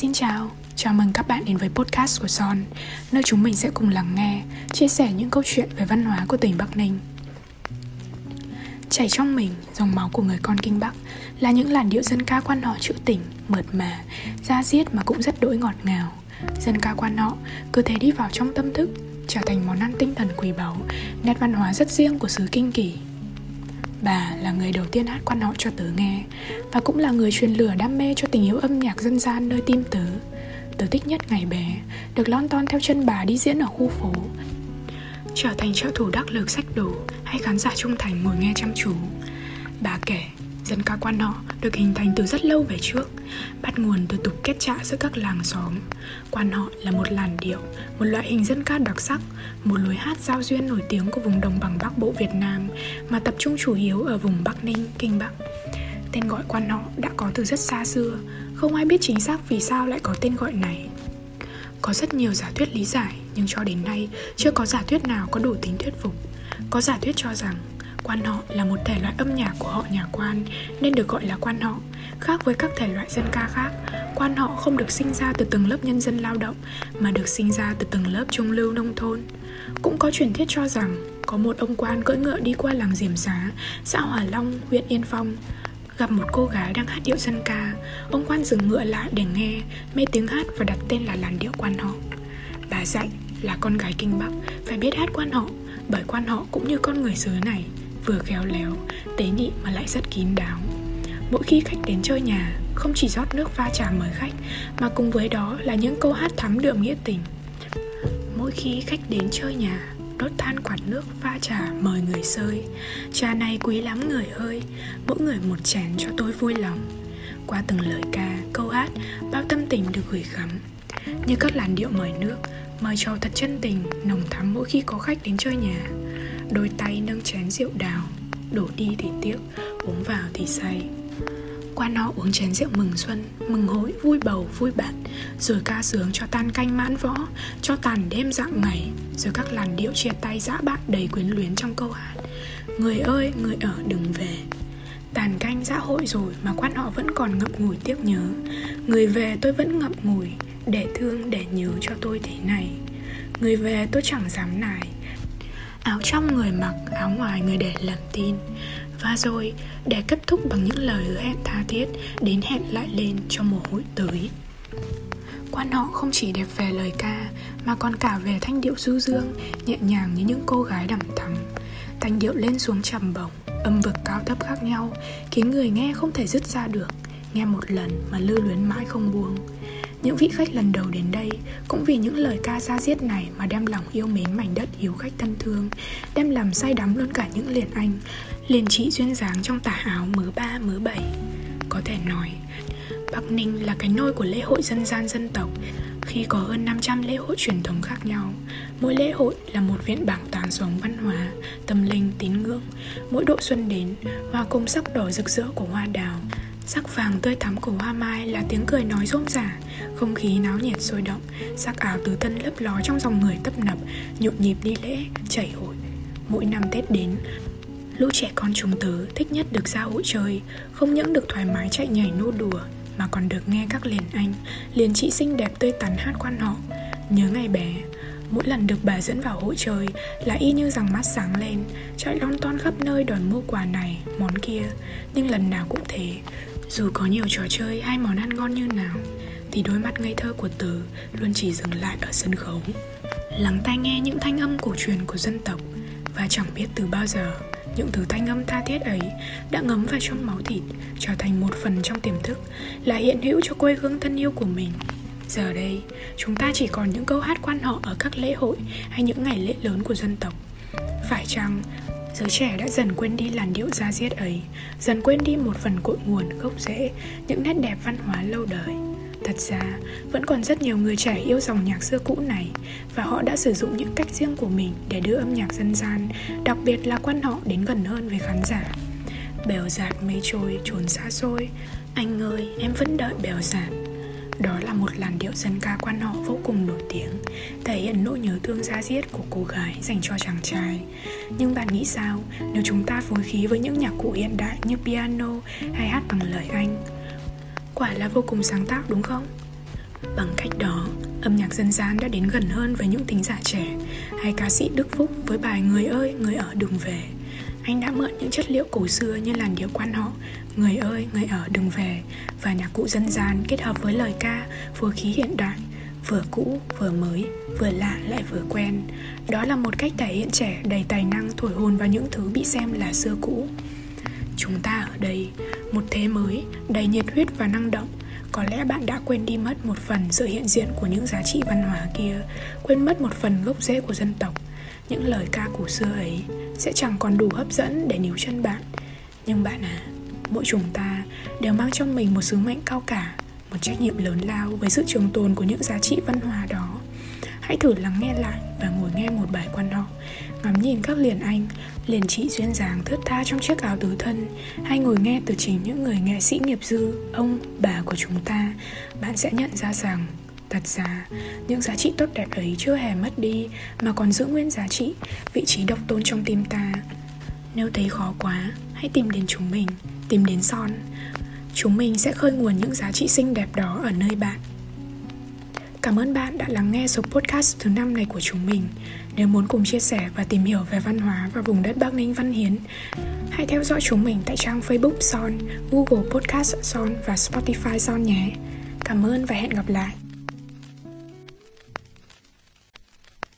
Xin chào, chào mừng các bạn đến với podcast của Son Nơi chúng mình sẽ cùng lắng nghe, chia sẻ những câu chuyện về văn hóa của tỉnh Bắc Ninh. Chảy trong mình, dòng máu của người con Kinh Bắc Là những làn điệu dân ca quan họ trữ tỉnh, mượt mà, da diết mà cũng rất đỗi ngọt ngào. Dân ca quan họ cứ thế đi vào trong tâm thức Trở thành món ăn tinh thần quý báu Nét văn hóa rất riêng của xứ Kinh Kỳ. Bà là người đầu tiên hát quan họ cho tớ nghe Và cũng là người truyền lửa đam mê cho tình yêu âm nhạc dân gian nơi tim tớ. Tớ thích nhất ngày bé, Được lon ton theo chân bà đi diễn ở khu phố. Trở thành trợ thủ đắc lực sách đồ Hay khán giả trung thành ngồi nghe chăm chú. Bà kể Dân ca quan họ được hình thành từ rất lâu về trước Bắt nguồn từ tục kết trạ giữa các làng xóm. Quan họ là một làn điệu, một loại hình dân ca đặc sắc Một lối hát giao duyên nổi tiếng của vùng đồng bằng Bắc Bộ Việt Nam Mà tập trung chủ yếu ở vùng Bắc Ninh, Kinh Bắc. Tên gọi quan họ đã có từ rất xa xưa Không ai biết chính xác vì sao lại có tên gọi này. Có rất nhiều giả thuyết lý giải Nhưng cho đến nay chưa có giả thuyết nào có đủ tính thuyết phục. Có giả thuyết cho rằng Quan họ là một thể loại âm nhạc của họ nhà quan nên được gọi là quan họ. Khác với các thể loại dân ca khác, quan họ không được sinh ra từ từng lớp nhân dân lao động mà được sinh ra từ từng lớp trung lưu nông thôn. Cũng có truyền thuyết cho rằng có một ông quan cưỡi ngựa đi qua làng Diềm Xá, xã Hòa Long, huyện Yên Phong. Gặp một cô gái đang hát điệu dân ca, ông quan dừng ngựa lại để nghe, mê tiếng hát và đặt tên là làn điệu quan họ. Bà dạy là con gái kinh Bắc phải biết hát quan họ bởi quan họ cũng như con người xứ này vừa khéo léo, tế nhị mà lại rất kín đáo. Mỗi khi khách đến chơi nhà, không chỉ rót nước pha trà mời khách, mà cùng với đó là những câu hát thắm đượm nghĩa tình. Mỗi khi khách đến chơi nhà, đốt than quạt nước pha trà mời người sơi Trà này quý lắm người ơi, mỗi người một chén cho tôi vui lòng Qua từng lời ca, câu hát, bao tâm tình được gửi gắm Như các làn điệu mời nước, mời trò thật chân tình, nồng thắm mỗi khi có khách đến chơi nhà Đôi tay nâng chén rượu đào, Đổ đi thì tiếc, Uống vào thì say. Quan họ uống chén rượu mừng xuân, Mừng hối vui bầu, vui bạn. Rồi ca sướng cho tan canh mãn võ, Cho tàn đêm dạng ngày Rồi các làn điệu chia tay dã bạn đầy quyến luyến trong câu hát. Người ơi, người ở, đừng về. Tàn canh dã hội rồi mà quan họ vẫn còn ngậm ngùi tiếc nhớ. Người về tôi vẫn ngậm ngùi Để thương để nhớ cho tôi thế này. Người về tôi chẳng dám nài áo trong người mặc, áo ngoài người để làm tin. Và rồi, để kết thúc bằng những lời hứa hẹn tha thiết, đến hẹn lại lên cho mùa hội tới. Quan họ không chỉ đẹp về lời ca, mà còn cả về thanh điệu du dương, nhẹ nhàng như những cô gái đằm thắm. Thanh điệu lên xuống trầm bổng, âm vực cao thấp khác nhau, khiến người nghe không thể dứt ra được, nghe một lần mà lưu luyến mãi không buông những vị khách lần đầu đến đây cũng vì những lời ca ra diết này mà đem lòng yêu mến mảnh đất hiếu khách thân thương, đem làm say đắm luôn cả những liền anh, liền trị duyên dáng trong tà áo mớ ba mớ bảy. Có thể nói, Bắc Ninh là cái nôi của lễ hội dân gian dân tộc khi có hơn 500 lễ hội truyền thống khác nhau. Mỗi lễ hội là một viện bảo tàng sống văn hóa, tâm linh, tín ngưỡng. Mỗi độ xuân đến, hoa cung sắc đỏ rực rỡ của hoa đào, Sắc vàng tươi thắm của hoa mai là tiếng cười nói rôm rả Không khí náo nhiệt sôi động Sắc áo tứ thân lấp ló trong dòng người tấp nập Nhộn nhịp đi lễ, chảy hội. Mỗi năm Tết đến Lũ trẻ con chúng tớ thích nhất được ra hội chơi Không những được thoải mái chạy nhảy nô đùa Mà còn được nghe các liền anh Liền chị xinh đẹp tươi tắn hát quan họ. Nhớ ngày bé Mỗi lần được bà dẫn vào hội chơi là y như rằng mắt sáng lên Chạy lon ton khắp nơi đòi mua quà này, món kia. Nhưng lần nào cũng thế dù có nhiều trò chơi hay món ăn ngon như nào, Thì đôi mắt ngây thơ của tớ luôn chỉ dừng lại ở sân khấu. Lắng tai nghe những thanh âm cổ truyền của dân tộc, Và chẳng biết từ bao giờ, những thứ thanh âm tha thiết ấy đã ngấm vào trong máu thịt, trở thành một phần trong tiềm thức, là hiện hữu cho quê hương thân yêu của mình. Giờ đây, chúng ta chỉ còn những câu hát quan họ ở các lễ hội hay những ngày lễ lớn của dân tộc. Phải chăng giới trẻ đã dần quên đi làn điệu da diết ấy, dần quên đi một phần cội nguồn gốc rễ, những nét đẹp văn hóa lâu đời. Thật ra, vẫn còn rất nhiều người trẻ yêu dòng nhạc xưa cũ này, và họ đã sử dụng những cách riêng của mình để đưa âm nhạc dân gian, đặc biệt là quan họ, đến gần hơn với khán giả. Bèo giạt mây trôi trốn xa xôi. Anh ơi, em vẫn đợi bèo giạt đó là một làn điệu dân ca quan họ vô cùng nổi tiếng Thể hiện nỗi nhớ thương da diết của cô gái dành cho chàng trai Nhưng bạn nghĩ sao nếu chúng ta phối khí với những nhạc cụ hiện đại như piano hay hát bằng lời Anh Quả là vô cùng sáng tạo đúng không? Bằng cách đó, âm nhạc dân gian đã đến gần hơn với những thính giả trẻ hay ca sĩ Đức Phúc với bài Người ơi, người ở đừng về. Anh đã mượn những chất liệu cổ xưa như làn điệu quan họ, Người ơi, người ở đừng về. Và nhạc cụ dân gian kết hợp với lời ca vừa khí hiện đại vừa cũ vừa mới vừa lạ lại vừa quen. Đó là một cách thể hiện trẻ đầy tài năng thổi hồn vào những thứ bị xem là xưa cũ. Chúng ta ở đây một thế mới đầy nhiệt huyết và năng động. Có lẽ bạn đã quên đi mất một phần sự hiện diện của những giá trị văn hóa kia quên mất một phần gốc rễ của dân tộc những lời ca cổ xưa ấy sẽ chẳng còn đủ hấp dẫn để níu chân bạn. Nhưng bạn à mỗi chúng ta đều mang trong mình một sứ mệnh cao cả, một trách nhiệm lớn lao với sự trường tồn của những giá trị văn hóa đó. Hãy thử lắng nghe lại và ngồi nghe một bài quan họ, ngắm nhìn các liền anh, liền chị duyên dáng thướt tha trong chiếc áo tứ thân, hay ngồi nghe từ chính những người nghệ sĩ nghiệp dư, ông, bà của chúng ta. Bạn sẽ nhận ra rằng thật ra những giá trị tốt đẹp ấy chưa hề mất đi mà còn giữ nguyên giá trị vị trí độc tôn trong tim ta nếu thấy khó quá hãy tìm đến chúng mình tìm đến son chúng mình sẽ khơi nguồn những giá trị xinh đẹp đó ở nơi bạn Cảm ơn bạn đã lắng nghe số podcast thứ năm này của chúng mình. Nếu muốn cùng chia sẻ và tìm hiểu về văn hóa và vùng đất Bắc Ninh Văn Hiến, hãy theo dõi chúng mình tại trang Facebook Son, Google Podcast Son và Spotify Son nhé. Cảm ơn và hẹn gặp lại.